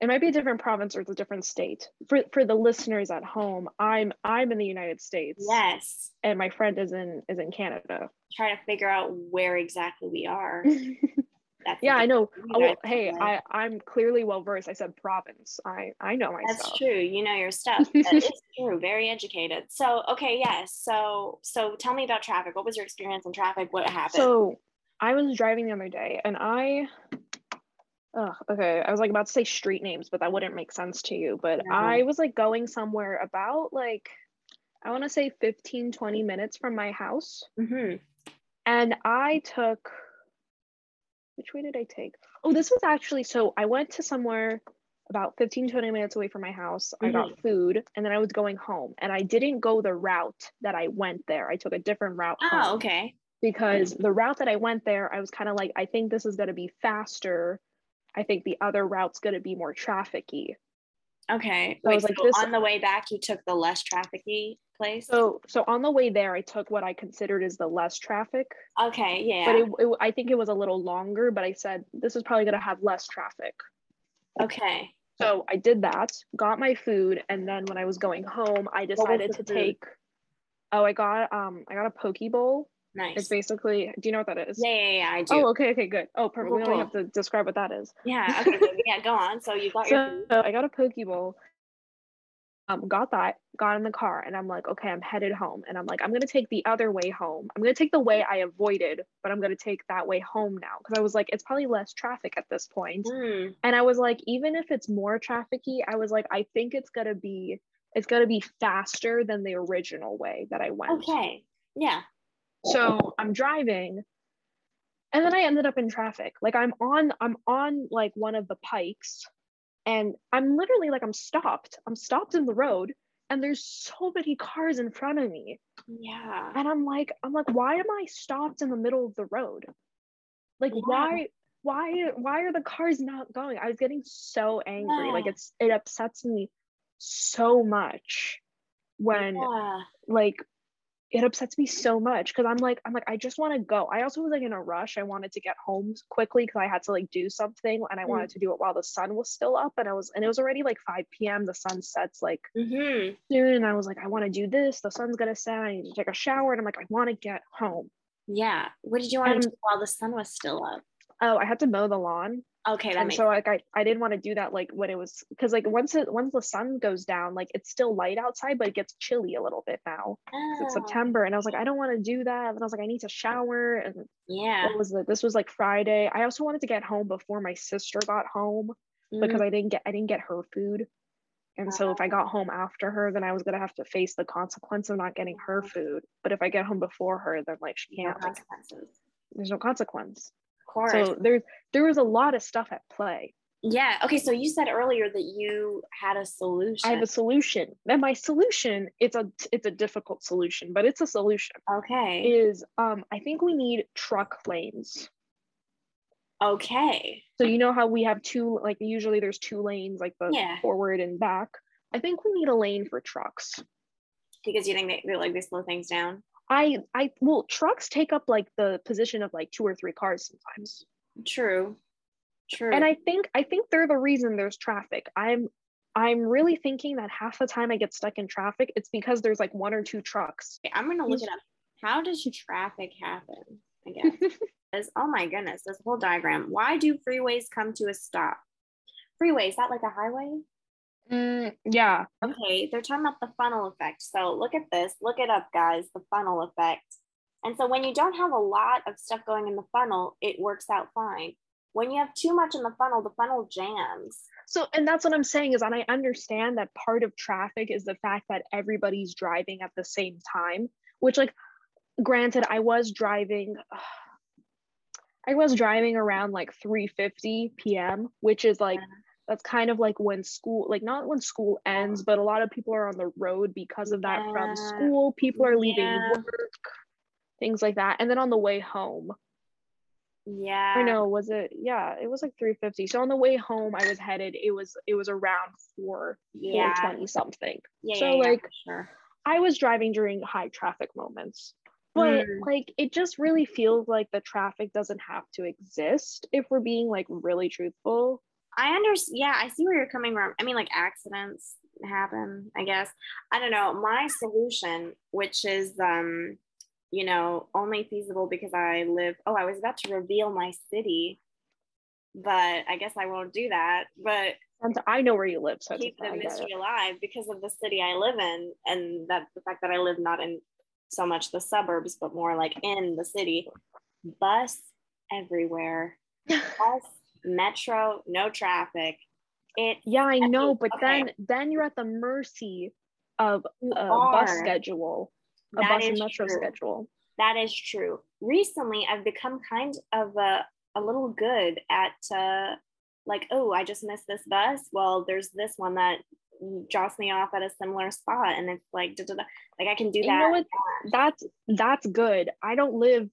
B: it might be a different province or it's a different state. For for the listeners at home i'm i'm in the united states.
A: Yes.
B: And my friend is in is in canada.
A: Trying to figure out where exactly we are.
B: That's yeah i know. oh, hey i i'm clearly well versed i said province. I i know my
A: that's true. You know your stuff. That is true. Very educated. So okay yes so so tell me about traffic. What was your experience in traffic? What happened?
B: So i was driving the other day and i Oh, okay. I was like about to say street names, but that wouldn't make sense to you. But I was like going somewhere about like, I want to say 15, 20 minutes from my house. Mm-hmm. And I took, which way did I take? Oh, this was actually, so I went to somewhere about 15, 20 minutes away from my house. Mm-hmm. I got mm-hmm. food and then I was going home. And I didn't go the route that I went there. I took a different route.
A: Oh, okay.
B: Because the route that I went there, I was kind of like, I think this is going to be faster I think the other route's going to be more trafficy.
A: Okay. So Wait, like, so this, on the way back, you took the less trafficy place.
B: So, so on the way there, I took what I considered as the less traffic.
A: Okay. Yeah.
B: But it, it, I think it was a little longer. But I said this is probably going to have less traffic.
A: Okay.
B: So I did that, got my food, and then when I was going home, I decided to food? take. Oh, I got um, I got a poke bowl
A: Nice.
B: It's basically, do you know what that is?
A: Yeah, yeah, yeah, I do.
B: Oh, okay, okay, good. Oh, perfect. Cool, we only cool. have to describe what that is.
A: Yeah, okay, yeah, go on. So you got
B: so,
A: your
B: So I got a poke bowl. um, got that, got in the car, and I'm like, okay, I'm headed home. And I'm like, I'm gonna take the other way home. I'm gonna take the way I avoided, but I'm gonna take that way home now. Cause I was like, it's probably less traffic at this point. Mm. And I was like, even if it's more trafficy, I was like, I think it's gonna be it's gonna be faster than the original way that I went.
A: Okay. Yeah.
B: So I'm driving and then I ended up in traffic. Like I'm on I'm on like one of the pikes and I'm literally like I'm stopped. I'm stopped in the road and there's so many cars in front of me.
A: Yeah.
B: And I'm like I'm like why am I stopped in the middle of the road? Like yeah. why why why are the cars not going? I was getting so angry. Yeah. Like it's it upsets me so much when yeah. like it upsets me so much because I'm like, I'm like, I just want to go. I also was like in a rush. I wanted to get home quickly because I had to like do something and I mm. wanted to do it while the sun was still up. And I was, and it was already like 5 p.m. The sun sets like mm-hmm. soon. And I was like, I want to do this. The sun's gonna set. I need to take a shower. And I'm like, I want to get home.
A: Yeah. What did you want and, to do while the sun was still up?
B: Oh, I had to mow the lawn.
A: Okay,
B: and so like I, I didn't want to do that like when it was because like once it once the sun goes down like it's still light outside but it gets chilly a little bit now. Oh. it's September and I was like I don't want to do that. And I was like I need to shower and
A: yeah.
B: what was it? This was like Friday. I also wanted to get home before my sister got home mm. because I didn't get I didn't get her food. And uh-huh. so if I got home after her then I was gonna have to face the consequence of not getting her food. But if I get home before her then like she can't no like, there's no consequence
A: course.
B: So there's there was a lot of stuff at play.
A: Yeah. Okay. So you said earlier that you had a solution.
B: I have a solution. And my solution, it's a it's a difficult solution, but it's a solution.
A: Okay.
B: Is um I think we need truck lanes.
A: Okay.
B: So you know how we have two like usually there's two lanes like the yeah. forward and back. I think we need a lane for trucks.
A: Because you think they, they like they slow things down?
B: I I well trucks take up like the position of like two or three cars sometimes.
A: True. True.
B: And I think I think they're the reason there's traffic. I'm I'm really thinking that half the time I get stuck in traffic, it's because there's like one or two trucks.
A: Okay, I'm gonna look it up. How does traffic happen? I guess. oh my goodness, this whole diagram. Why do freeways come to a stop? Freeway, is that like a highway?
B: Mm, yeah.
A: Okay, they're talking about the funnel effect. So look at this, look it up, guys, the funnel effect. And so when you don't have a lot of stuff going in the funnel, it works out fine. When you have too much in the funnel, the funnel jams.
B: So, and that's what I'm saying is, and I understand that part of traffic is the fact that everybody's driving at the same time, which, like, granted, I was driving. I was driving around like 3:50 p.m., which is like yeah that's kind of like when school like not when school ends but a lot of people are on the road because of that yeah. from school people are leaving yeah. work things like that and then on the way home
A: yeah
B: i know was it yeah it was like 350 so on the way home i was headed it was it was around 4 yeah 420 something yeah, so yeah, like sure. i was driving during high traffic moments but mm. like it just really feels like the traffic doesn't have to exist if we're being like really truthful
A: I understand. Yeah, I see where you're coming from. I mean, like accidents happen, I guess. I don't know. My solution, which is, um, you know, only feasible because I live. Oh, I was about to reveal my city, but I guess I won't do that. But
B: I know where you live,
A: so keep the mystery alive because of the city I live in, and that the fact that I live not in so much the suburbs, but more like in the city. Bus everywhere. Bus metro, no traffic. It
B: yeah, I know, but okay. then then you're at the mercy of a bus schedule, a that bus and metro true. schedule.
A: That is true. Recently, I've become kind of a, a little good at uh, like, oh, I just missed this bus. Well, there's this one that drops me off at a similar spot and it's like da, da, da. like i can do that you know
B: that's that's good. I don't live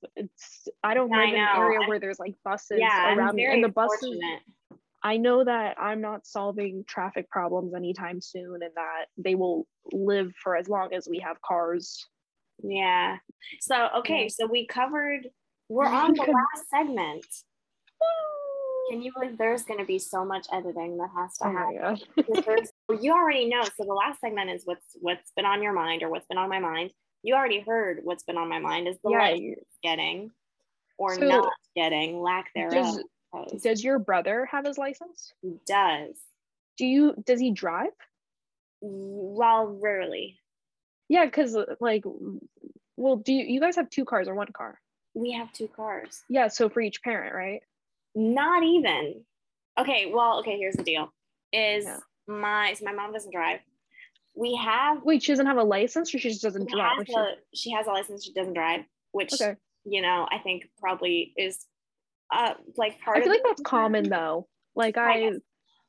B: i don't live in an area where there's like buses yeah, around me and the buses fortunate. i know that i'm not solving traffic problems anytime soon and that they will live for as long as we have cars.
A: Yeah. So okay yeah. so we covered we're on the last segment can you believe there's going to be so much editing that has to oh happen? you already know. So the last segment is what's what's been on your mind or what's been on my mind. You already heard what's been on my mind is the yeah. getting or so not getting, lack thereof.
B: Does, does your brother have his license?
A: He does.
B: Do you? Does he drive?
A: Well, rarely.
B: Yeah, because like, well, do you, you guys have two cars or one car?
A: We have two cars.
B: Yeah, so for each parent, right?
A: Not even. Okay, well, okay, here's the deal. Is yeah. my so my mom doesn't drive. We have
B: Wait, she doesn't have a license or she just doesn't drive?
A: Has a, she has a license, she doesn't drive, which okay. you know, I think probably is uh like part of
B: I feel like that's common though. Like I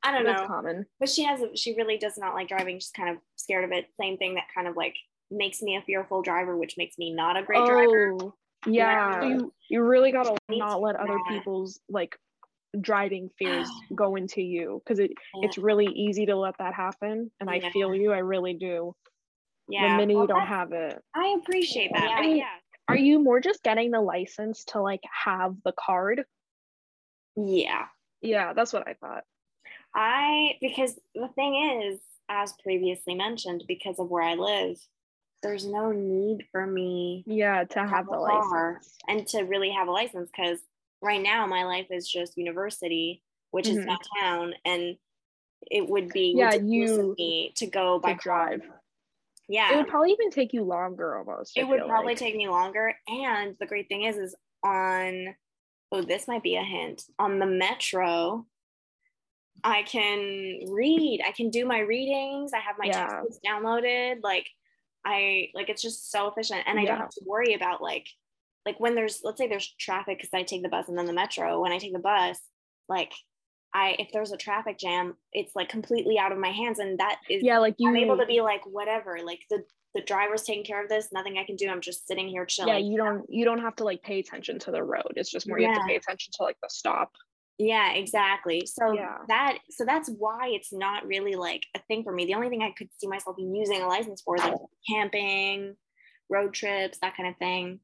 A: I don't know. common. But she has she really does not like driving. She's kind of scared of it. Same thing that kind of like makes me a fearful driver, which makes me not a great oh, driver.
B: Yeah. You you really gotta not let other people's like driving fears go into you because it yeah. it's really easy to let that happen. And yeah. I feel you, I really do. Yeah. The minute well, you don't have it.
A: I appreciate that.
B: I mean, yeah. Are you more just getting the license to like have the card?
A: Yeah.
B: Yeah, that's what I thought.
A: I because the thing is, as previously mentioned, because of where I live, there's no need for me
B: yeah to have, have the license
A: and to really have a license because right now my life is just university which mm-hmm. is downtown and it would be
B: yeah you
A: me to go by
B: to drive
A: yeah
B: it would probably even take you longer almost
A: it would probably like. take me longer and the great thing is is on oh this might be a hint on the metro I can read. I can do my readings. I have my yeah. textbooks downloaded. Like I like it's just so efficient, and I yeah. don't have to worry about like like when there's let's say there's traffic because I take the bus and then the metro. When I take the bus, like I if there's a traffic jam, it's like completely out of my hands, and that is
B: yeah, like you
A: I'm able to be like whatever. Like the the driver's taking care of this. Nothing I can do. I'm just sitting here chilling.
B: Yeah, you don't you don't have to like pay attention to the road. It's just more yeah. you have to pay attention to like the stop
A: yeah exactly. So yeah. that so that's why it's not really like a thing for me. The only thing i could see myself using a license for is like camping road trips that kind of thing.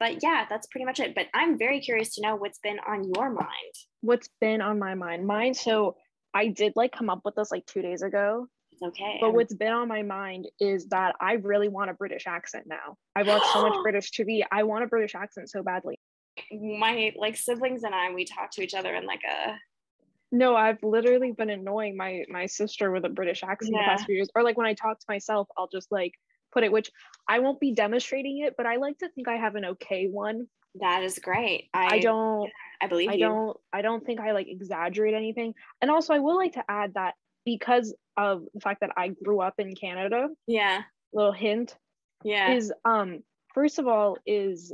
A: But yeah that's pretty much it. But i'm very curious to know what's been on your mind.
B: What's been on my mind? Mine so i did like come up with this like two days ago.
A: It's okay.
B: But what's been on my mind is that i really want a british accent now. I've watched so much british tv i want a british accent so badly
A: my like siblings and I we talk to each other in like a
B: no, I've literally been annoying my my sister with a British accent yeah. the past few years. Or like when I talk to myself, I'll just like put it, which I won't be demonstrating it, but I like to think I have an okay one.
A: That is great.
B: I, I don't
A: I believe
B: I
A: you.
B: don't I don't think I like exaggerate anything. And also I will like to add that because of the fact that I grew up in Canada.
A: Yeah.
B: Little hint.
A: Yeah.
B: Is um first of all is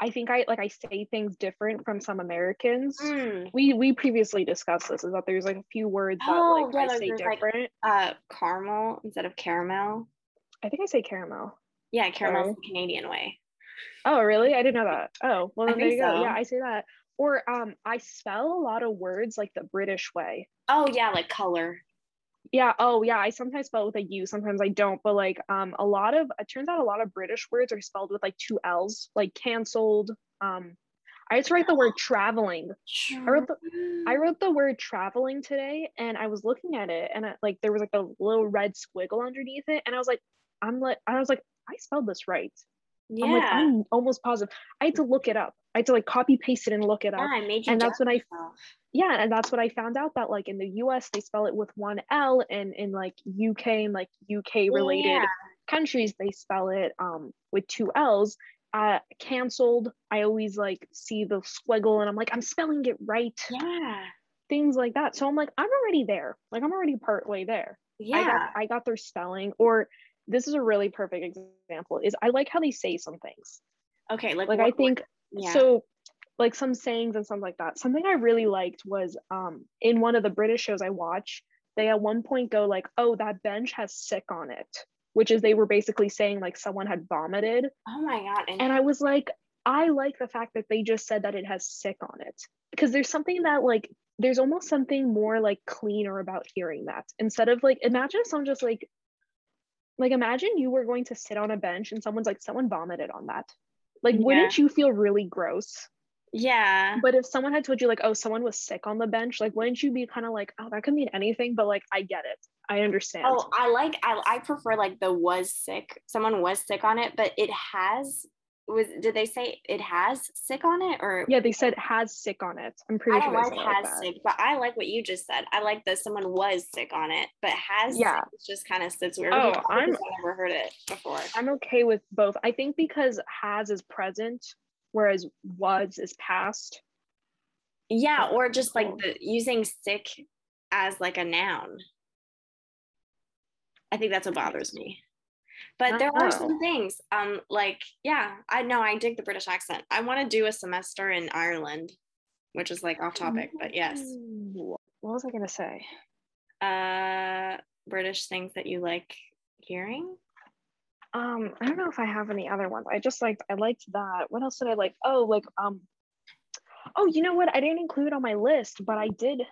B: I think I like I say things different from some Americans. Mm. We we previously discussed this is that there's like a few words that oh, like yeah, I say different. Like,
A: uh caramel instead of caramel.
B: I think I say caramel.
A: Yeah, caramel the Canadian way.
B: Oh, really? I didn't know that. Oh, well then there you so. go. Yeah, I say that. Or um I spell a lot of words like the British way.
A: Oh yeah, like color
B: yeah oh yeah i sometimes spell with a u sometimes i don't but like um a lot of it turns out a lot of british words are spelled with like two l's like canceled um i just write the word traveling. I wrote, the, I wrote the word traveling today and i was looking at it and I, like there was like a little red squiggle underneath it and i was like i'm like i was like i spelled this right yeah. I'm like, I'm almost positive. I had to look it up. I had to like copy paste it and look it up.
A: Yeah, I made you
B: and that's when I yeah, and that's what I found out that like in the US they spell it with one L and in like UK and like UK related yeah. countries they spell it um with two L's. Uh canceled. I always like see the squiggle and I'm like, I'm spelling it right.
A: Yeah.
B: Things like that. So I'm like, I'm already there. Like I'm already part way there.
A: Yeah.
B: I got, I got their spelling or this is a really perfect example is I like how they say some things.
A: Okay, like
B: like what, I think yeah. so like some sayings and something like that. Something I really liked was um in one of the British shows I watch, they at one point go like, "Oh, that bench has sick on it," which is they were basically saying like someone had vomited.
A: Oh my god!
B: And, and I was like, I like the fact that they just said that it has sick on it because there's something that like there's almost something more like cleaner about hearing that instead of like imagine if someone just like like imagine you were going to sit on a bench and someone's like someone vomited on that. Like yeah. wouldn't you feel really gross?
A: Yeah.
B: But if someone had told you like oh someone was sick on the bench like wouldn't you be kind of like oh that could mean anything but like i get it. I understand.
A: Oh i like i, I prefer like the was sick someone was sick on it but it has was did they say it has sick on it or
B: yeah they said has sick on it. I'm pretty
A: I don't
B: sure
A: like has like sick but i like what you just said. I like that someone was sick on it but has yeah. just kind of sits weird
B: oh i'm
A: i've never heard it before.
B: I'm okay with both. I think because has is present whereas was is past.
A: Yeah or just like the using sick as like a noun. I think that's what bothers me but there are some things um like yeah i know i dig the british accent. I want to do a semester in ireland which is like off topic but yes.
B: What was i going to say?
A: Uh british things that you like hearing?
B: Um i don't know if i have any other ones. I just like i liked that. What else did i like? Oh like um oh you know what? I didn't include on my list but i did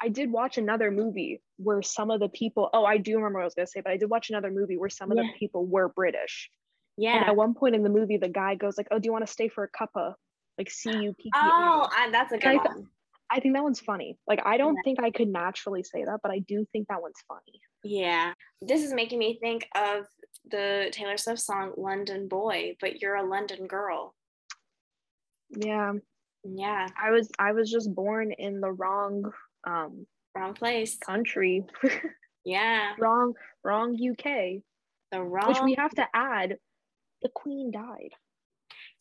B: I did watch another movie where some of the people, oh, I do remember what I was gonna say, but I did watch another movie where some of yeah. the people were British. Yeah. And at one point in the movie, the guy goes like, "Oh, do you want to stay for a cuppa?" Like C U P P.
A: Oh, that's a good I, one.
B: I think that one's funny. Like, I don't yeah. think I could naturally say that, but I do think that one's funny.
A: Yeah. This is making me think of the Taylor Swift song London Boy, but you're a London girl.
B: Yeah.
A: Yeah.
B: I was I was just born in the wrong um
A: wrong place.
B: country.
A: Yeah.
B: Wrong wrong uk
A: the wrong
B: which we have to add the queen died.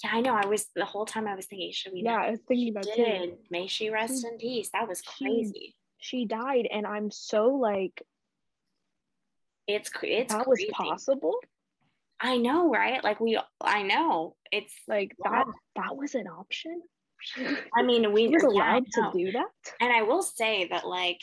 A: Yeah i know. I was the whole time i was thinking should we
B: yeah i was thinking about did.
A: Too. may she rest she, in peace. That was crazy.
B: she, she died and i'm so like
A: it's it's
B: that crazy. was possible?
A: I know right? Like we i know. It's
B: like that that was an option
A: I mean, we
B: was allowed to do that.
A: And I will say that, like,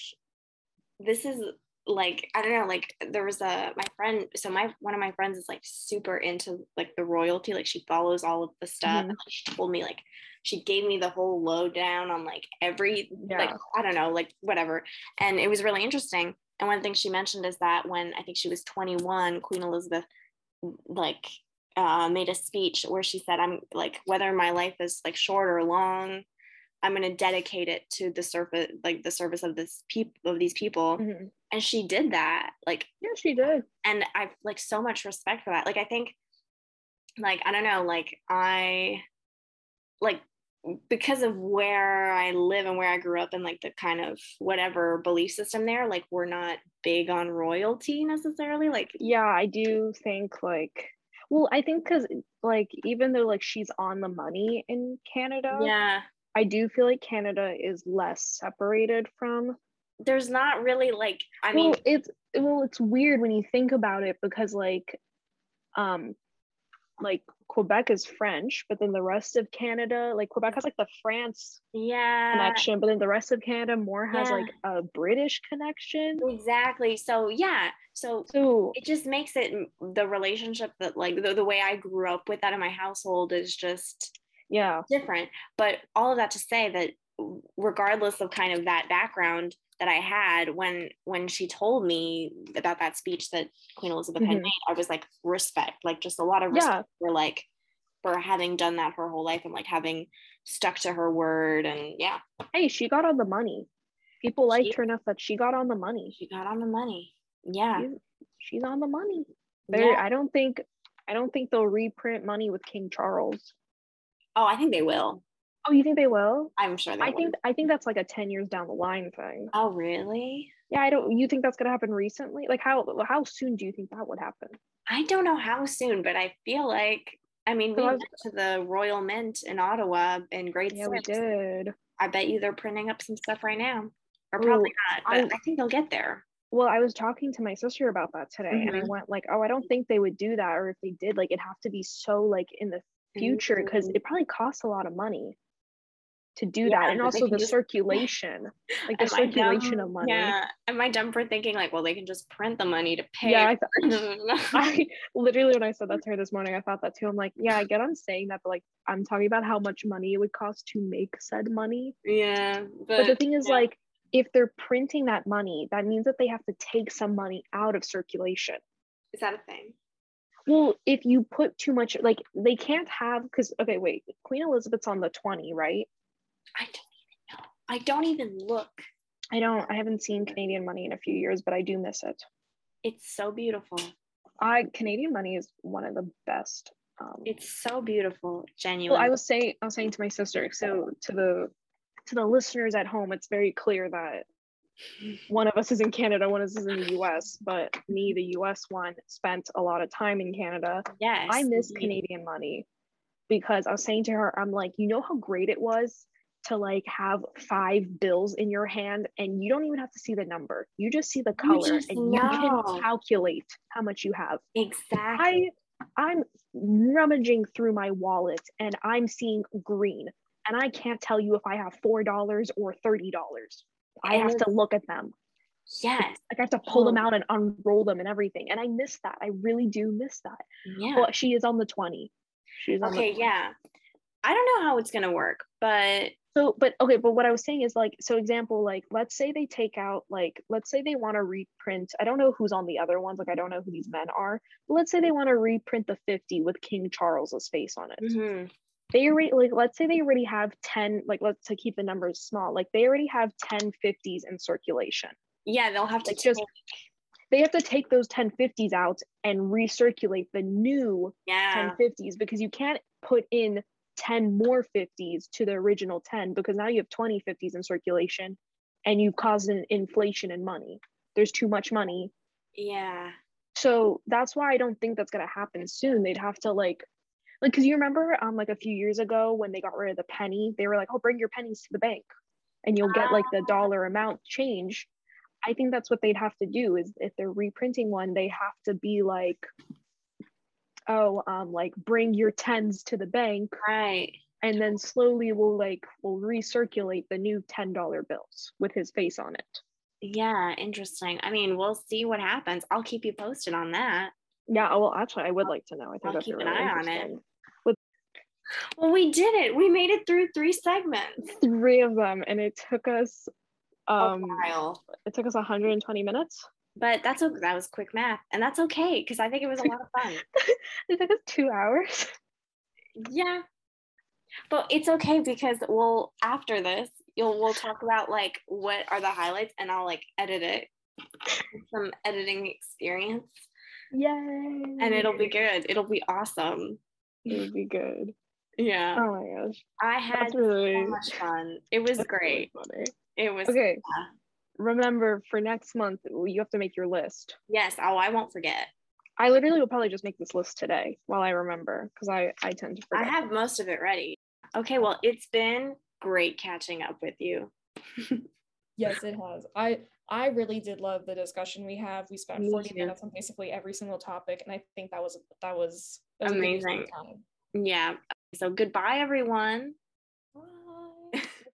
A: this is like I don't know, like there was a my friend. So my one of my friends is like super into like the royalty. Like she follows all of the stuff. Mm-hmm. And she told me like she gave me the whole lowdown on like every yeah. like I don't know like whatever. And it was really interesting. And one thing she mentioned is that when I think she was 21, Queen Elizabeth like uh, made a speech where she said, I'm like, whether my life is like short or long, I'm going to dedicate it to the service, like the service of this people, of these people. Mm-hmm. And she did that. Like,
B: yeah, she did.
A: And I've like so much respect for that. Like, I think, like, I don't know, like, I, like, because of where I live and where I grew up and like the kind of whatever belief system there, like, we're not big on royalty necessarily. Like,
B: yeah, I do think like, well, I think because like even though like she's on the money in Canada,
A: yeah,
B: I do feel like Canada is less separated from.
A: There's not really like I
B: well,
A: mean
B: it's well it's weird when you think about it because like um like Quebec is French, but then the rest of Canada, like Quebec has like the France
A: yeah
B: connection, but then the rest of Canada more has yeah. like a British connection.
A: Exactly. So yeah. So, so it just makes it mm, the relationship that like the, the way I grew up with that in my household is just
B: yeah
A: different. But all of that to say that regardless of kind of that background, that I had when when she told me about that speech that Queen Elizabeth mm-hmm. had made, I was like respect, like just a lot of respect yeah. for like for having done that her whole life and like having stuck to her word and yeah.
B: Hey, she got on the money. People liked she, her enough that she got on the money.
A: She got on the money. Yeah.
B: She's, she's on the money. There yeah. I don't think I don't think they'll reprint money with King Charles.
A: Oh, I think they will.
B: Oh, you think they will?
A: I'm sure they
B: I
A: will.
B: think I think that's like a 10 years down the line thing.
A: Oh, really?
B: Yeah, I don't you think that's gonna happen recently? Like how how soon do you think that would happen?
A: I don't know how soon, but I feel like I mean, we went to the Royal Mint in Ottawa in grade
B: yeah, six. we did.
A: I bet you they're printing up some stuff right now, or probably Ooh, not. But I, I, think they'll get there.
B: Well, I was talking to my sister about that today, mm-hmm. and I mm-hmm. went like, "Oh, I don't think they would do that, or if they did, like, it'd have to be so like in the future because mm-hmm. it probably costs a lot of money." To do yeah, that and also the just, circulation like the circulation of money.
A: Yeah am i dumb for thinking like well they can just print the money to pay?
B: Yeah I, th- I literally when i said that to her this morning i thought that too. I'm like yeah i get on saying that but like i'm talking about how much money it would cost to make said money.
A: Yeah
B: but, but the thing is yeah. like if they're printing that money that means that they have to take some money out of circulation.
A: Is that a thing?
B: Well, if you put too much, like they can't have, because okay, wait, Queen Elizabeth's on the 20, right?
A: I don't even know. I don't even look.
B: I don't. I haven't seen Canadian money in a few years, but I do miss it.
A: It's so beautiful.
B: I Canadian money is one of the best
A: Um, it's so beautiful, genuine.
B: Well, I was saying, I was saying to my sister. So to the to the listeners at home, it's very clear that one of us is in Canada, one of us is in the US, but me, the US one, spent a lot of time in Canada.
A: Yes.
B: I miss Canadian money because I was saying to her, I'm like, you know how great it was to like have five bills in your hand and you don't even have to see the number. You just see the color and know. you can calculate how much you have.
A: Exactly.
B: I I'm rummaging through my wallet and I'm seeing green and I can't tell you if I have $4 or $30. I have to look at them.
A: Yes.
B: Like I have to pull oh. them out and unroll them and everything. And I miss that. I really do miss that. Yeah. Well, she is on the 20.
A: She's on okay, the 20. yeah. I don't know how it's gonna work, but
B: so but okay, but what I was saying is like, so example, like let's say they take out like let's say they want to reprint. I don't know who's on the other ones, like I don't know who these men are, but let's say they want to reprint the 50 with King Charles's face on it. Mm-hmm they already like let's say they already have 10 like let's to keep the numbers small like they already have 10 50s in circulation
A: yeah they'll have to
B: like just they have to take those 10 50s out and recirculate the new
A: yeah.
B: 10 50s because you can't put in 10 more 50s to the original 10 because now you have 20 50s in circulation and you've caused an inflation in money. There's too much money.
A: Yeah.
B: So that's why i don't think that's going to happen soon. They'd have to like like because you remember um like a few years ago when they got rid of the penny they were like oh bring your pennies to the bank and you'll get like the ah. dollar amount change. I think that's what they'd have to do is if they're reprinting one they have to be like oh um like bring your tens to the bank.
A: Right.
B: And then slowly we'll like we'll recirculate the new $10 bills with his face on it.
A: Yeah interesting. I mean we'll see what happens. I'll keep you posted on that.
B: Yeah well actually i would like to know. I think
A: I'll
B: that's
A: keep really an eye on it. well, we did it. We made it through three segments.
B: Three of them, and it took us um
A: a while.
B: It took us 120 minutes.
A: But that's okay. That was quick math, and that's okay because I think it was a lot of fun.
B: it took us two hours.
A: Yeah, but it's okay because we'll after this you'll we'll talk about like what are the highlights, and I'll like edit it. Some editing experience.
B: Yay!
A: And it'll be good. It'll be awesome.
B: It'll be good.
A: Yeah.
B: Oh my gosh.
A: I had really, so much fun. It was great. Really it was
B: okay. Yeah. Remember for next month, you have to make your list.
A: Yes. Oh, I won't forget.
B: I literally will probably just make this list today while I remember because I I tend to forget.
A: I have most of it ready. Okay. Well, it's been great catching up with you.
C: yes, it has. I I really did love the discussion we have. We spent 40 minutes on basically every single topic, and I think that was that was,
A: that was amazing. Yeah. So goodbye, everyone.